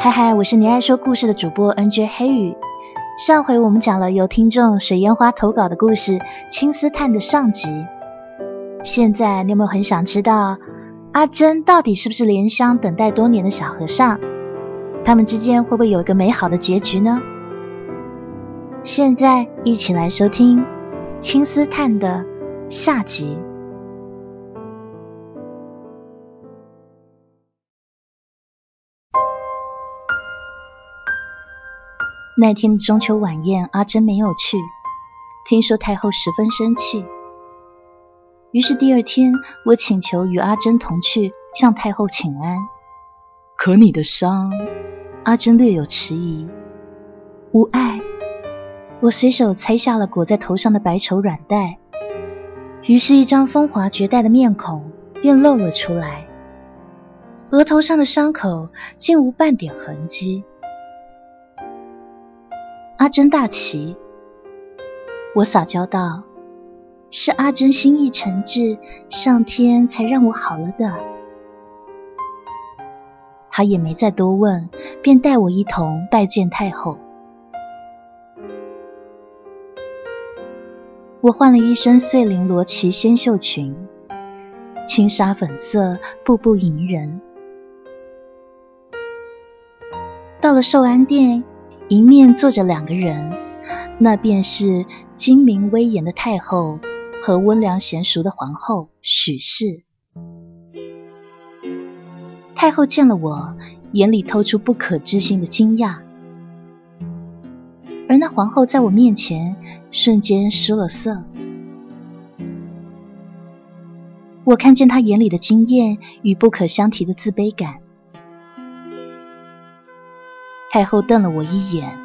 嗨嗨，我是你爱说故事的主播 NJ 黑羽。上回我们讲了由听众水烟花投稿的故事《青丝探》的上集。现在你有没有很想知道阿珍到底是不是莲香等待多年的小和尚？他们之间会不会有一个美好的结局呢？现在一起来收听《青丝探》的下集。那天的中秋晚宴，阿珍没有去。听说太后十分生气，于是第二天，我请求与阿珍同去向太后请安。可你的伤，阿珍略有迟疑。无碍。我随手拆下了裹在头上的白绸软带，于是，一张风华绝代的面孔便露了出来。额头上的伤口竟无半点痕迹。阿珍大奇，我撒娇道：“是阿珍心意诚挚，上天才让我好了的。”他也没再多问，便带我一同拜见太后。我换了一身碎绫罗旗纤绣裙，轻纱粉色，步步迎人。到了寿安殿。迎面坐着两个人，那便是精明威严的太后和温良贤淑的皇后许氏。太后见了我，眼里透出不可置信的惊讶，而那皇后在我面前瞬间失了色。我看见她眼里的惊艳与不可相提的自卑感。太后瞪了我一眼，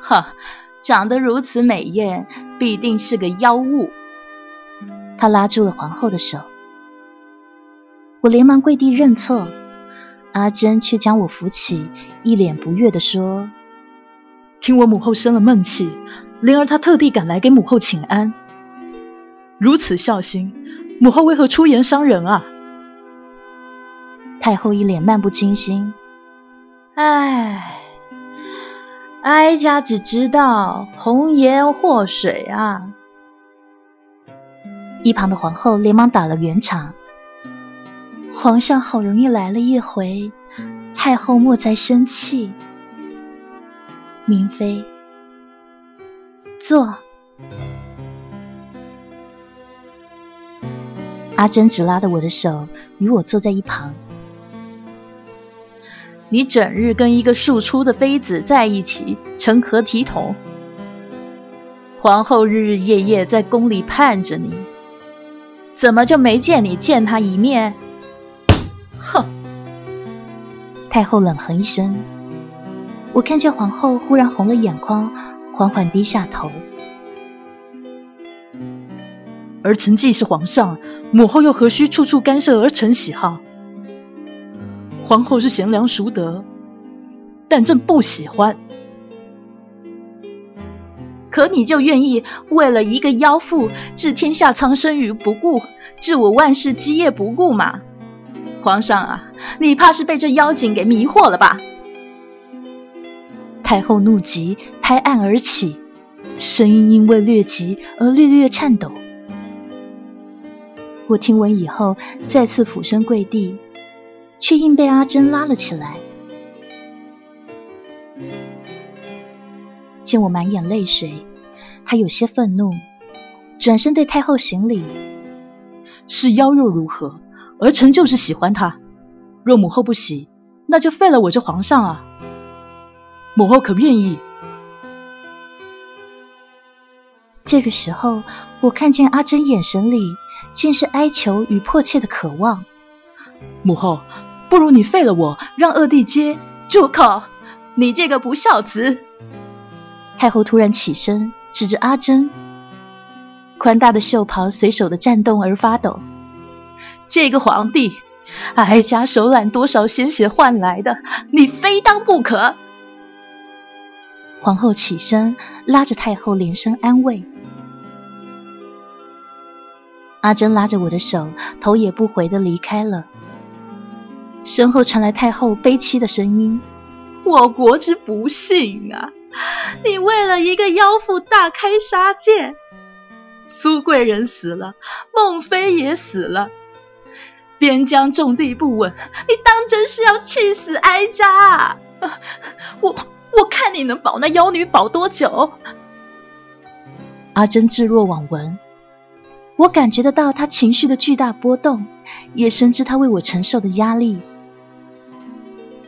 哈，长得如此美艳，必定是个妖物。她拉住了皇后的手，我连忙跪地认错，阿珍却将我扶起，一脸不悦地说：“听我母后生了闷气，灵儿她特地赶来给母后请安。如此孝心，母后为何出言伤人啊？”太后一脸漫不经心，唉。哀家只知道红颜祸水啊！一旁的皇后连忙打了圆场。皇上好容易来了一回，太后莫再生气。明妃，坐。阿珍只拉着我的手，与我坐在一旁。你整日跟一个庶出的妃子在一起，成何体统？皇后日日夜夜在宫里盼着你，怎么就没见你见她一面？哼！太后冷哼一声，我看见皇后忽然红了眼眶，缓缓低下头。儿臣既是皇上，母后又何须处处干涉儿臣喜好？皇后是贤良淑德，但朕不喜欢。可你就愿意为了一个妖妇，置天下苍生于不顾，置我万世基业不顾吗？皇上啊，你怕是被这妖精给迷惑了吧？太后怒极，拍案而起，声音因为略急而略略颤抖。我听闻以后，再次俯身跪地。却硬被阿珍拉了起来。见我满眼泪水，他有些愤怒，转身对太后行礼：“是妖又如何？儿臣就是喜欢她。若母后不喜，那就废了我这皇上啊！母后可愿意？”这个时候，我看见阿珍眼神里竟是哀求与迫切的渴望。母后。不如你废了我，让二弟接。住口！你这个不孝子！太后突然起身，指着阿珍，宽大的袖袍随手的颤动而发抖。这个皇帝，哀家手揽多少鲜血换来的，你非当不可！皇后起身，拉着太后连声安慰。阿珍拉着我的手，头也不回的离开了。身后传来太后悲凄的声音：“我国之不幸啊！你为了一个妖妇大开杀戒，苏贵人死了，孟非也死了，边疆重地不稳，你当真是要气死哀家啊！我我看你能保那妖女保多久？阿珍置若罔闻，我感觉得到他情绪的巨大波动，也深知他为我承受的压力。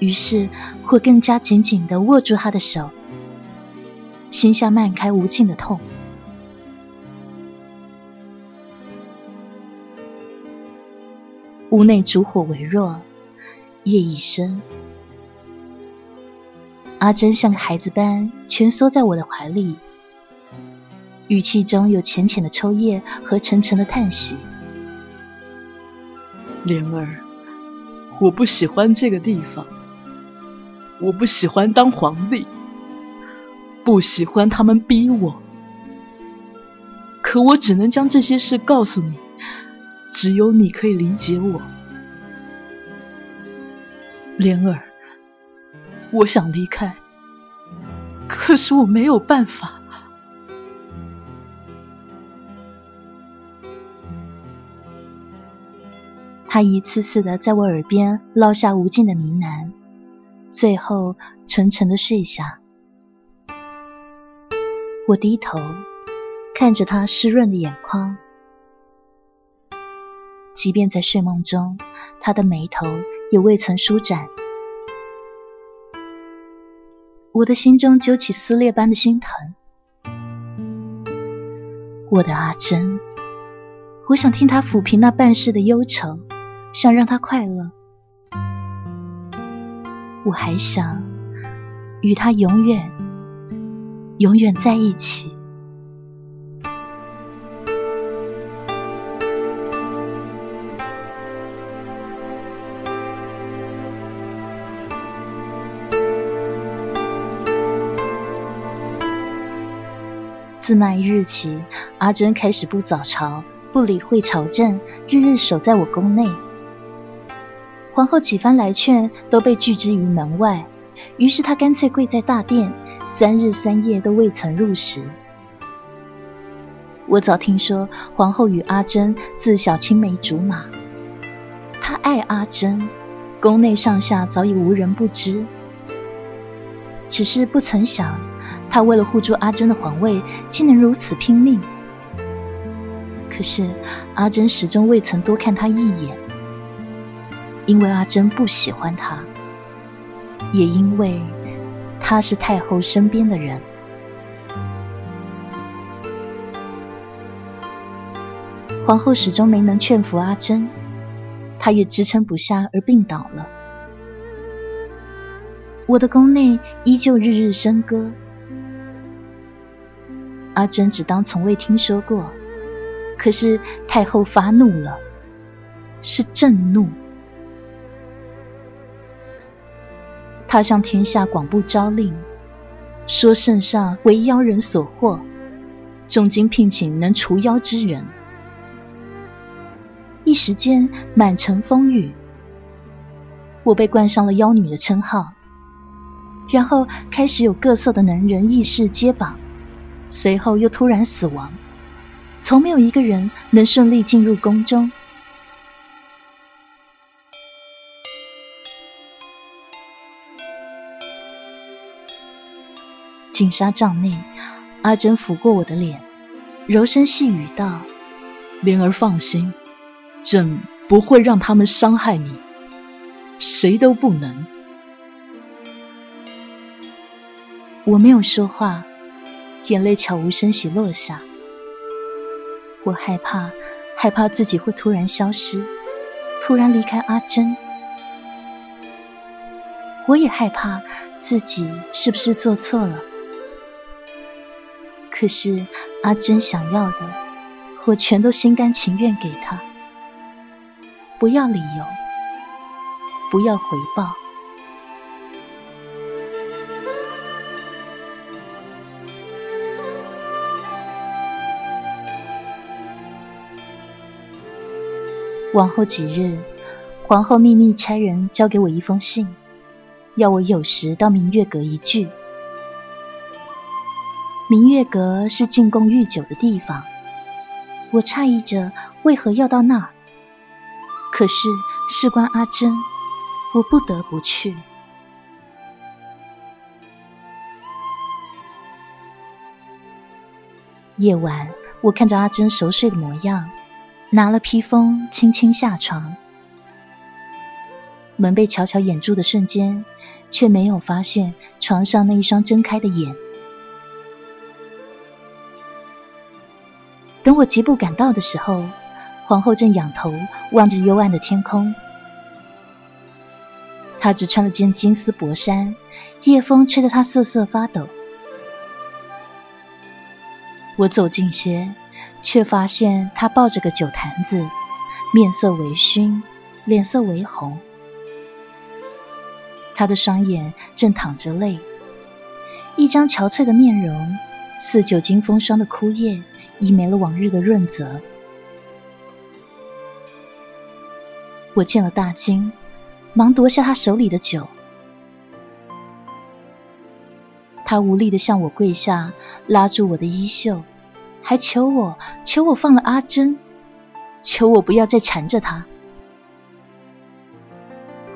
于是，我更加紧紧的握住他的手，心下漫开无尽的痛。屋内烛火微弱，夜已深。阿珍像个孩子般蜷缩在我的怀里，语气中有浅浅的抽噎和沉沉的叹息。莲儿，我不喜欢这个地方，我不喜欢当皇帝，不喜欢他们逼我。可我只能将这些事告诉你，只有你可以理解我，莲儿。我想离开，可是我没有办法。他一次次的在我耳边落下无尽的呢喃，最后沉沉的睡下。我低头看着他湿润的眼眶，即便在睡梦中，他的眉头也未曾舒展。我的心中揪起撕裂般的心疼。我的阿珍，我想听他抚平那半世的忧愁，想让他快乐。我还想与他永远、永远在一起。自那一日起，阿珍开始不早朝，不理会朝政，日日守在我宫内。皇后几番来劝，都被拒之于门外。于是她干脆跪在大殿，三日三夜都未曾入食。我早听说皇后与阿珍自小青梅竹马，她爱阿珍，宫内上下早已无人不知。只是不曾想。他为了护住阿珍的皇位，竟能如此拼命。可是阿珍始终未曾多看他一眼，因为阿珍不喜欢他，也因为他是太后身边的人。皇后始终没能劝服阿珍，她也支撑不下而病倒了。我的宫内依旧日日笙歌。阿珍只当从未听说过，可是太后发怒了，是震怒。他向天下广布诏令，说圣上为妖人所惑，重金聘请能除妖之人。一时间满城风雨，我被冠上了妖女的称号，然后开始有各色的能人异士接榜。随后又突然死亡，从没有一个人能顺利进入宫中。锦纱帐内，阿珍抚过我的脸，柔声细语道：“莲儿放心，朕不会让他们伤害你，谁都不能。”我没有说话。眼泪悄无声息落下，我害怕，害怕自己会突然消失，突然离开阿珍。我也害怕自己是不是做错了。可是阿珍想要的，我全都心甘情愿给她。不要理由，不要回报。往后几日，皇后秘密差人交给我一封信，要我有时到明月阁一聚。明月阁是进贡御酒的地方，我诧异着为何要到那儿。可是事关阿珍，我不得不去。夜晚，我看着阿珍熟睡的模样，拿了披风，轻轻下床。门被悄悄掩住的瞬间，却没有发现床上那一双睁开的眼。等我疾步赶到的时候，皇后正仰头望着幽暗的天空。她只穿了件金丝薄衫，夜风吹得她瑟瑟发抖。我走近些，却发现她抱着个酒坛子，面色微醺，脸色微红。她的双眼正淌着泪，一张憔悴的面容，似久经风霜的枯叶。已没了往日的润泽。我见了大惊，忙夺下他手里的酒。他无力的向我跪下，拉住我的衣袖，还求我，求我放了阿珍，求我不要再缠着他。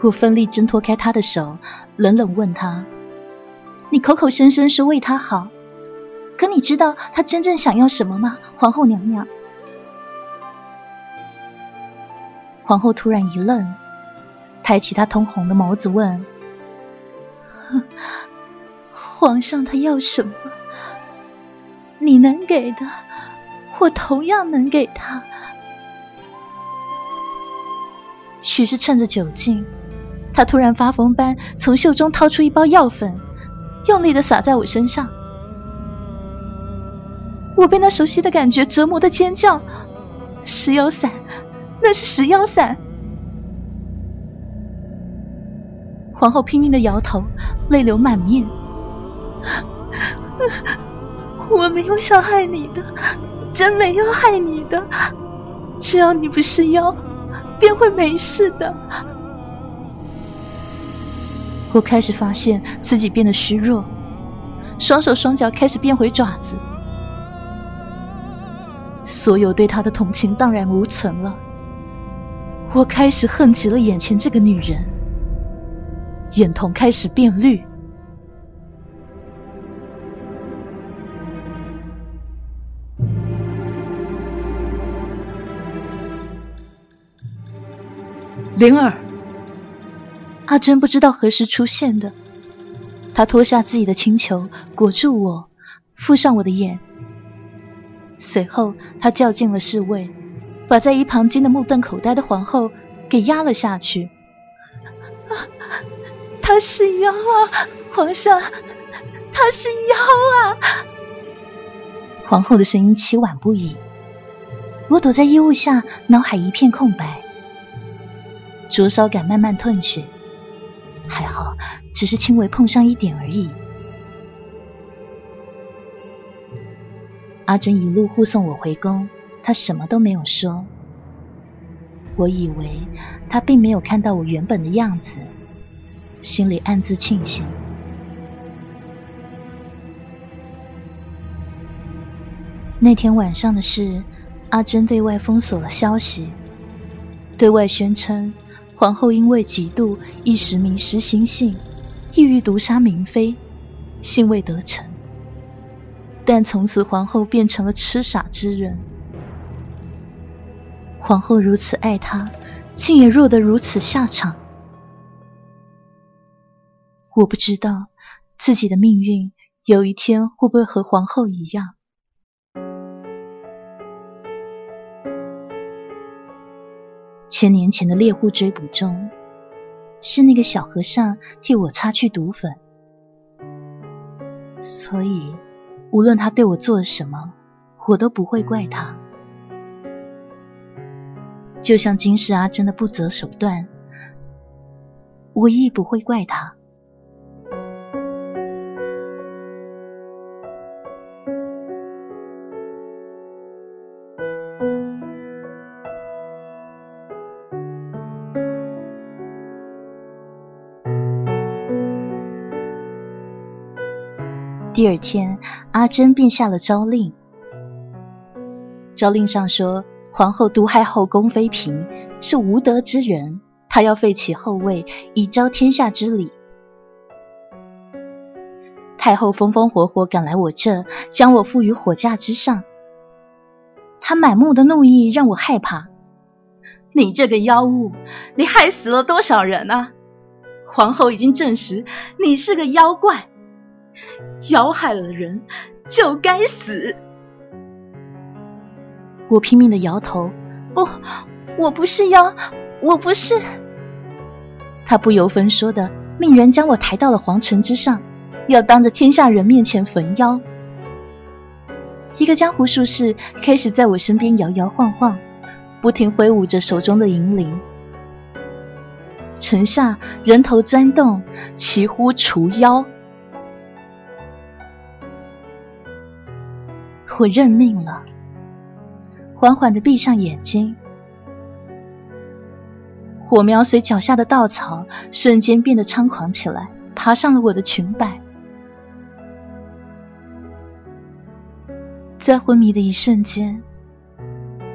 我奋力挣脱开他的手，冷冷问他：“你口口声声说为他好。”可你知道他真正想要什么吗，皇后娘娘？皇后突然一愣，抬起她通红的眸子问：“皇上他要什么？你能给的，我同样能给他。”许是趁着酒劲，他突然发疯般从袖中掏出一包药粉，用力的撒在我身上。我被那熟悉的感觉折磨的尖叫，石妖伞，那是石妖伞。皇后拼命的摇头，泪流满面。我没有想害你的，真没有害你的。只要你不是妖，便会没事的。我开始发现自己变得虚弱，双手双脚开始变回爪子。所有对他的同情荡然无存了。我开始恨极了眼前这个女人，眼瞳开始变绿。灵儿，阿珍不知道何时出现的，她脱下自己的青裘裹住我，附上我的眼。随后，他叫进了侍卫，把在一旁惊得目瞪口呆的皇后给压了下去。他是妖啊，皇上，他是妖啊！皇后的声音凄婉不已。我躲在衣物下，脑海一片空白，灼烧感慢慢褪去，还好，只是轻微碰伤一点而已。阿珍一路护送我回宫，她什么都没有说。我以为她并没有看到我原本的样子，心里暗自庆幸。那天晚上的事，阿珍对外封锁了消息，对外宣称皇后因为嫉妒，一时迷失心性，意欲毒杀明妃，幸未得逞。但从此，皇后变成了痴傻之人。皇后如此爱他，竟也落得如此下场。我不知道自己的命运有一天会不会和皇后一样。千年前的猎户追捕中，是那个小和尚替我擦去毒粉，所以。无论他对我做了什么，我都不会怪他。就像今世阿珍的不择手段，我亦不会怪他。第二天，阿珍便下了诏令。诏令上说，皇后毒害后宫妃嫔，是无德之人，她要废其后位，以昭天下之礼。太后风风火火赶来我这，将我缚于火架之上。她满目的怒意让我害怕。你这个妖物，你害死了多少人啊？皇后已经证实你是个妖怪。妖害了人，就该死！我拼命的摇头，不，我不是妖，我不是。他不由分说的命人将我抬到了皇城之上，要当着天下人面前焚妖。一个江湖术士开始在我身边摇摇晃晃，不停挥舞着手中的银铃。城下人头钻动，齐呼除妖。我认命了，缓缓的闭上眼睛，火苗随脚下的稻草瞬间变得猖狂起来，爬上了我的裙摆。在昏迷的一瞬间，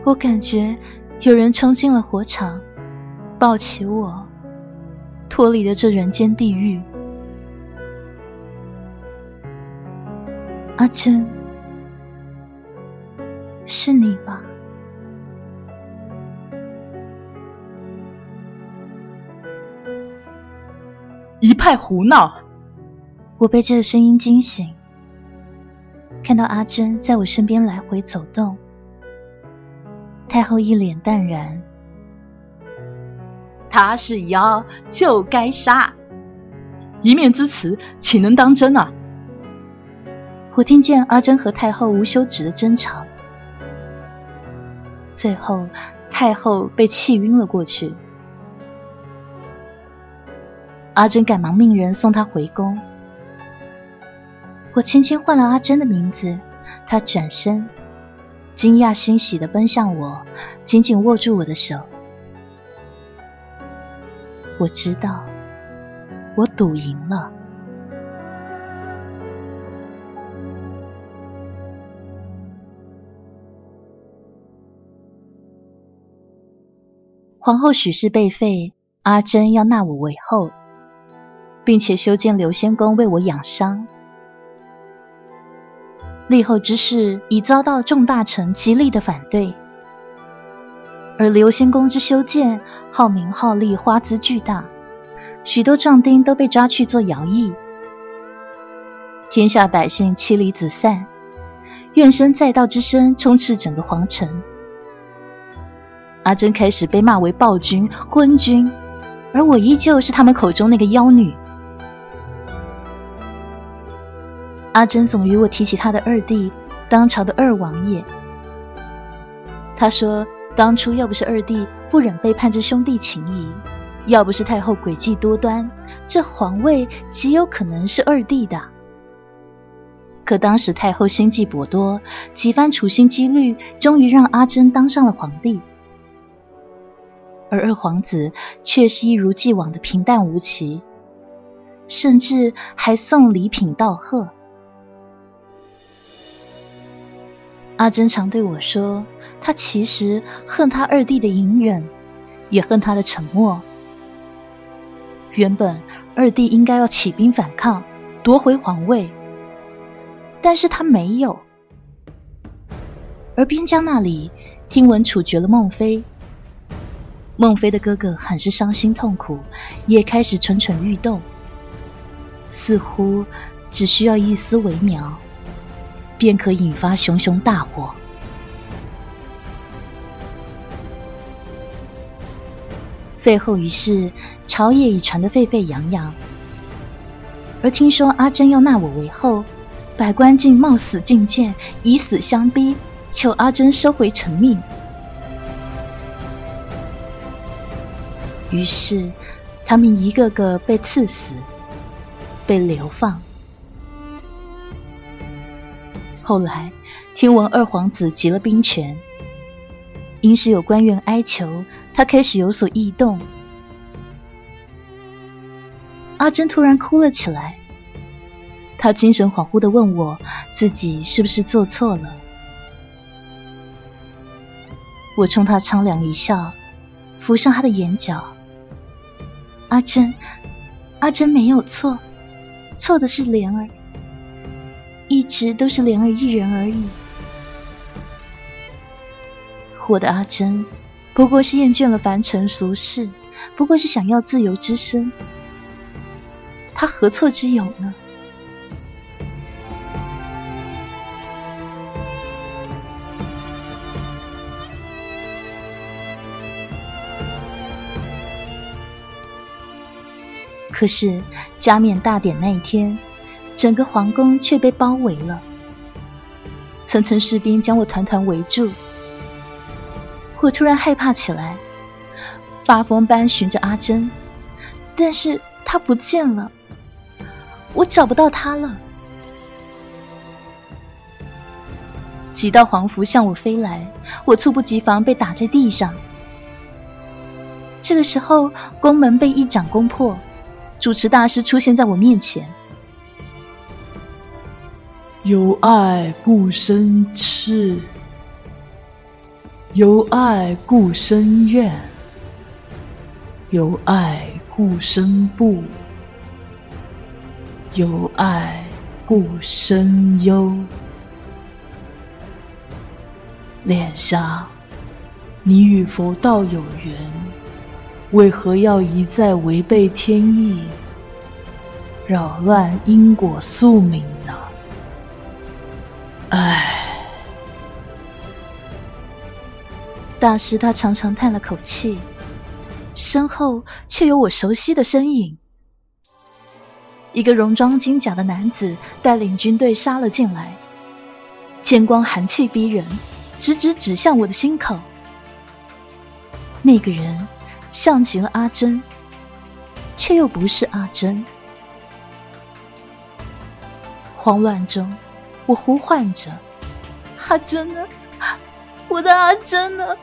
我感觉有人冲进了火场，抱起我，脱离了这人间地狱。阿珍。是你吧？一派胡闹！我被这个声音惊醒，看到阿珍在我身边来回走动。太后一脸淡然：“他是妖，就该杀。一面之词，岂能当真啊？”我听见阿珍和太后无休止的争吵。最后，太后被气晕了过去。阿珍赶忙命人送她回宫。我轻轻唤了阿珍的名字，她转身，惊讶欣喜的奔向我，紧紧握住我的手。我知道，我赌赢了。皇后许氏被废，阿珍要纳我为后，并且修建刘仙宫为我养伤。立后之事已遭到众大臣极力的反对，而刘仙宫之修建耗名耗力，花资巨大，许多壮丁都被抓去做徭役，天下百姓妻离子散，怨声载道之声充斥整个皇城。阿珍开始被骂为暴君、昏君，而我依旧是他们口中那个妖女。阿珍总与我提起他的二弟，当朝的二王爷。他说，当初要不是二弟不忍背叛这兄弟情谊，要不是太后诡计多端，这皇位极有可能是二弟的。可当时太后心计颇多，几番处心积虑，终于让阿珍当上了皇帝。而二皇子却是一如既往的平淡无奇，甚至还送礼品道贺。阿珍常对我说，他其实恨他二弟的隐忍，也恨他的沉默。原本二弟应该要起兵反抗，夺回皇位，但是他没有。而边疆那里，听闻处决了孟非。孟非的哥哥很是伤心痛苦，也开始蠢蠢欲动，似乎只需要一丝微苗，便可引发熊熊大火。废后一事，朝野已传得沸沸扬扬，而听说阿珍要纳我为后，百官竟冒死进谏，以死相逼，求阿珍收回成命。于是，他们一个个被赐死，被流放。后来，听闻二皇子集了兵权，因是有官员哀求，他开始有所异动。阿珍突然哭了起来，他精神恍惚的问我自己是不是做错了。我冲他苍凉一笑，扶上他的眼角。阿珍，阿珍没有错，错的是莲儿，一直都是莲儿一人而已。我的阿珍，不过是厌倦了凡尘俗世，不过是想要自由之身。他何错之有呢？可是加冕大典那一天，整个皇宫却被包围了，层层士兵将我团团围住。我突然害怕起来，发疯般寻着阿珍，但是她不见了，我找不到她了。几道黄符向我飞来，我猝不及防被打在地上。这个时候，宫门被一掌攻破，主持大师出现在我面前。有爱故生痴。有爱故生怨，有爱故生怖，有爱故生忧。莲香，你与佛道有缘，为何要一再违背天意，扰乱因果宿命呢？唉。大师他长长叹了口气，身后却有我熟悉的身影。一个戎装金甲的男子带领军队杀了进来，剑光寒气逼人，直直指向我的心口。那个人像极了阿珍，却又不是阿珍。慌乱中，我呼唤着：“阿珍呢？”我的阿珍呢？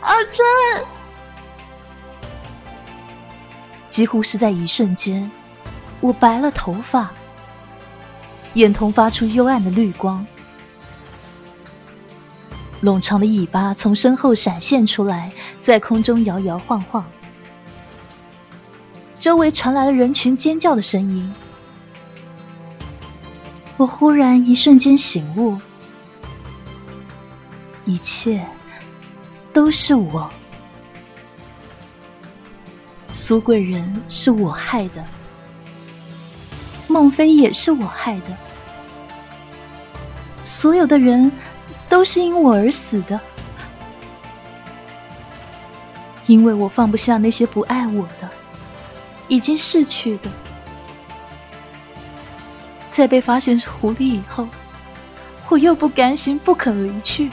阿珍！几乎是在一瞬间，我白了头发，眼瞳发出幽暗的绿光，冗长的尾巴从身后闪现出来，在空中摇摇晃晃。周围传来了人群尖叫的声音，我忽然一瞬间醒悟。一切都是我，苏贵人是我害的，孟非也是我害的，所有的人都是因我而死的，因为我放不下那些不爱我的、已经逝去的，在被发现是狐狸以后，我又不甘心，不肯离去。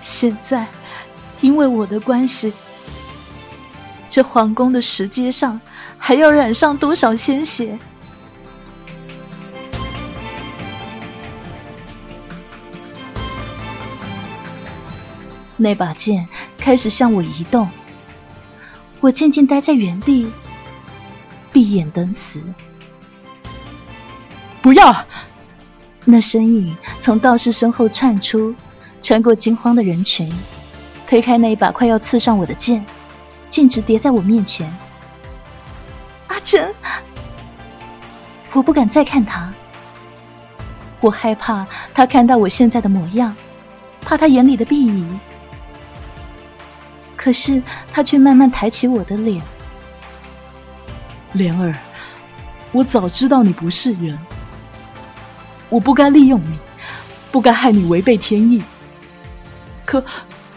现在，因为我的关系，这皇宫的石阶上还要染上多少鲜血？那把剑开始向我移动，我静静待在原地，闭眼等死。不要！那身影从道士身后窜出。穿过惊慌的人群，推开那一把快要刺上我的剑，径直叠在我面前。阿珍，我不敢再看他，我害怕他看到我现在的模样，怕他眼里的鄙夷。可是他却慢慢抬起我的脸，莲儿，我早知道你不是人，我不该利用你，不该害你违背天意。可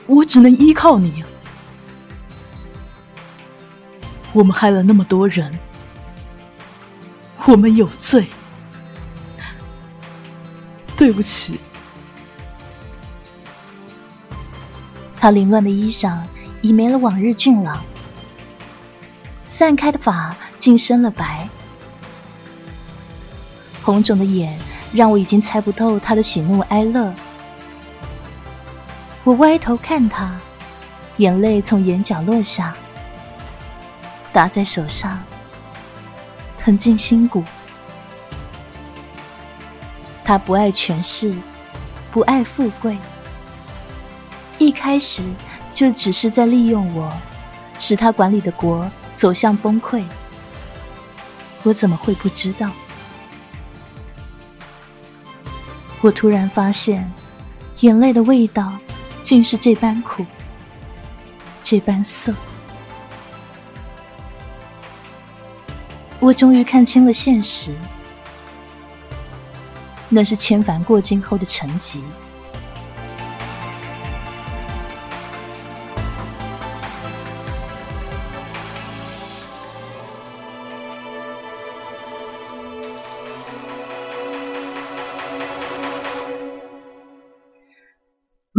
我只能依靠你。我们害了那么多人，我们有罪，对不起。他凌乱的衣裳已没了往日俊朗，散开的发竟生了白，红肿的眼让我已经猜不透他的喜怒哀乐。我歪头看他，眼泪从眼角落下，打在手上，疼进心骨。他不爱权势，不爱富贵，一开始就只是在利用我，使他管理的国走向崩溃。我怎么会不知道？我突然发现，眼泪的味道竟是这般苦，这般涩。我终于看清了现实，那是千帆过尽后的沉寂。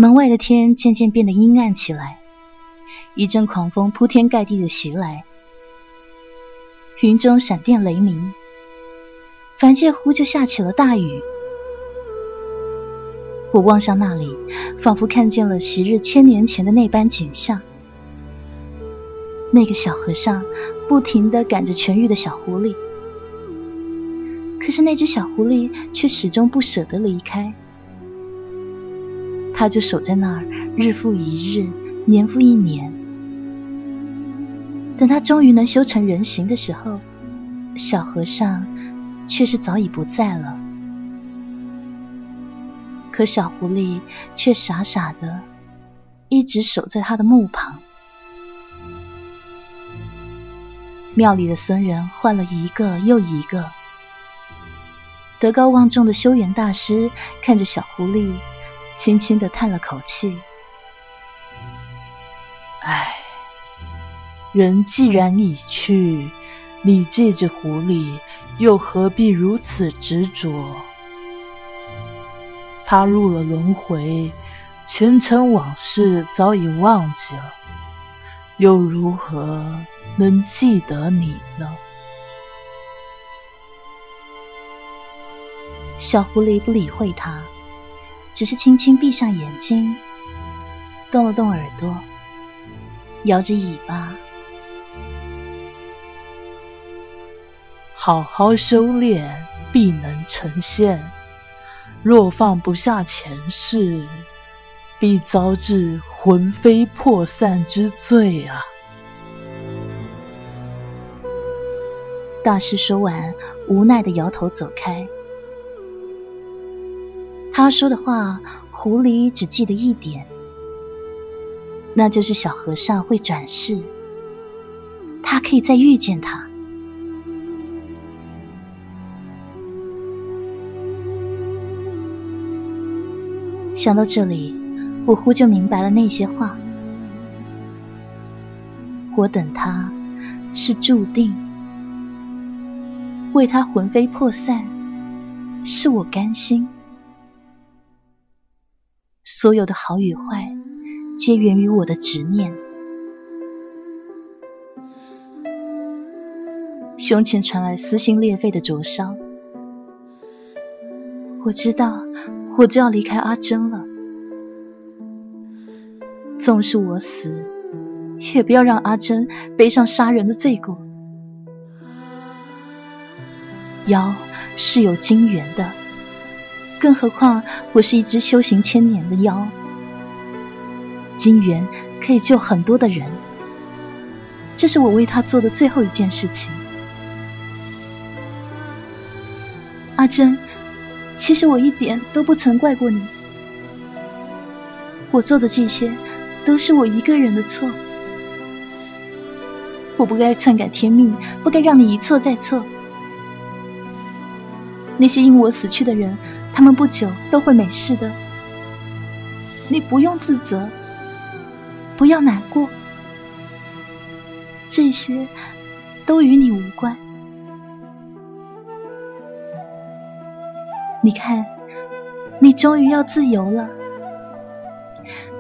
门外的天渐渐变得阴暗起来，一阵狂风铺天盖地的袭来。云中闪电雷鸣，凡介乎就下起了大雨。我望向那里，仿佛看见了昔日千年前的那般景象。那个小和尚不停的赶着痊愈的小狐狸，可是那只小狐狸却始终不舍得离开，他就守在那儿，日复一日，年复一年。等他终于能修成人形的时候，小和尚却是早已不在了。可小狐狸却傻傻的一直守在他的墓旁。庙里的僧人换了一个又一个，德高望重的修缘大师看着小狐狸，轻轻的叹了口气：“唉。”人既然已去，你这只狐狸又何必如此执着？他入了轮回，前尘往事早已忘记了，又如何能记得你呢？小狐狸不理会他，只是轻轻闭上眼睛，动了动耳朵，摇着尾巴。好好修炼，必能成仙。若放不下前世，必遭致魂飞魄散之罪啊！大师说完，无奈的摇头走开。他说的话，狐狸只记得一点，那就是小和尚会转世，他可以再遇见他。想到这里，我忽就明白了那些话。我等他是注定，为他魂飞魄散是我甘心。所有的好与坏，皆源于我的执念。胸前传来撕心裂肺的灼烧，我知道。我就要离开阿珍了，纵使我死，也不要让阿珍背上杀人的罪过。妖是有金元的，更何况我是一只修行千年的妖，金元可以救很多的人，这是我为他做的最后一件事情。阿珍。其实我一点都不曾怪过你，我做的这些都是我一个人的错。我不该篡改天命，不该让你一错再错。那些因我死去的人，他们不久都会没事的。你不用自责，不要难过，这些都与你无关。你看，你终于要自由了，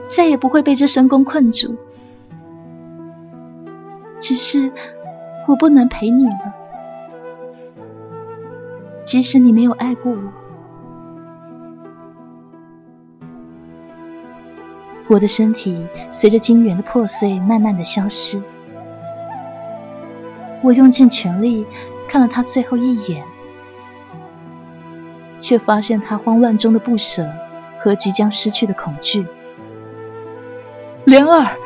再也不会被这深宫困住。只是我不能陪你了，即使你没有爱过我。我的身体随着晶元的破碎，慢慢的消失。我用尽全力看了他最后一眼，却发现他慌乱中的不舍和即将失去的恐惧。莲儿，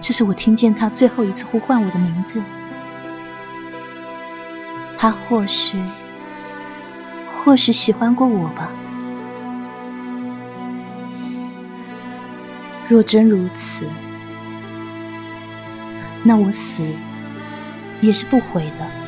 这是我听见他最后一次呼唤我的名字。他或许，或许喜欢过我吧。若真如此，那我死也是不悔的。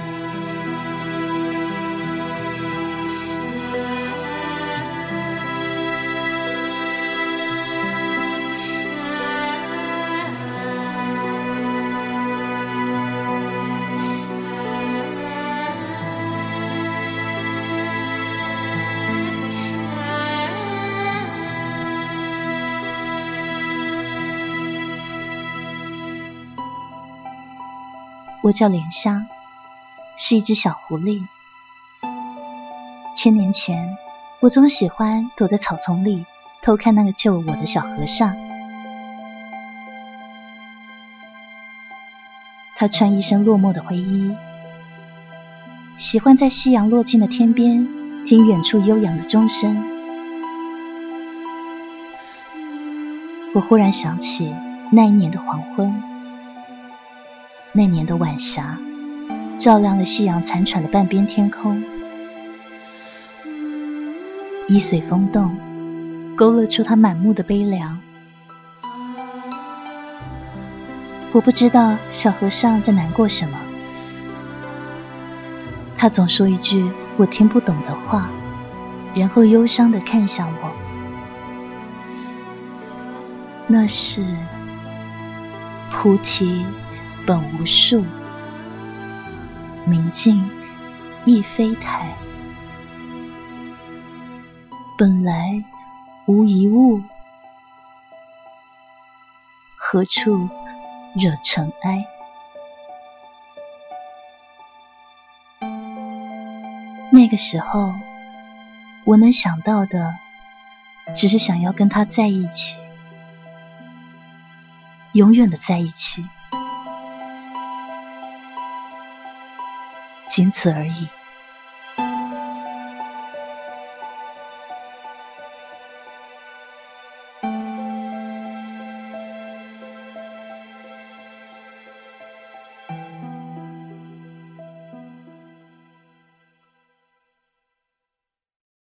我叫莲香，是一只小狐狸。千年前，我总喜欢躲在草丛里偷看那个救我的小和尚。他穿一身落寞的灰衣，喜欢在夕阳落尽的天边听远处悠扬的钟声。我忽然想起那一年的黄昏。那年的晚霞，照亮了夕阳残喘的半边天空，衣随风动，勾勒出他满目的悲凉。我不知道小和尚在难过什么，他总说一句我听不懂的话，然后忧伤的看向我。那是菩提。本无树，明镜亦非台。本来无一物，何处惹尘埃？那个时候，我能想到的，只是想要跟他在一起，永远的在一起。仅此而已。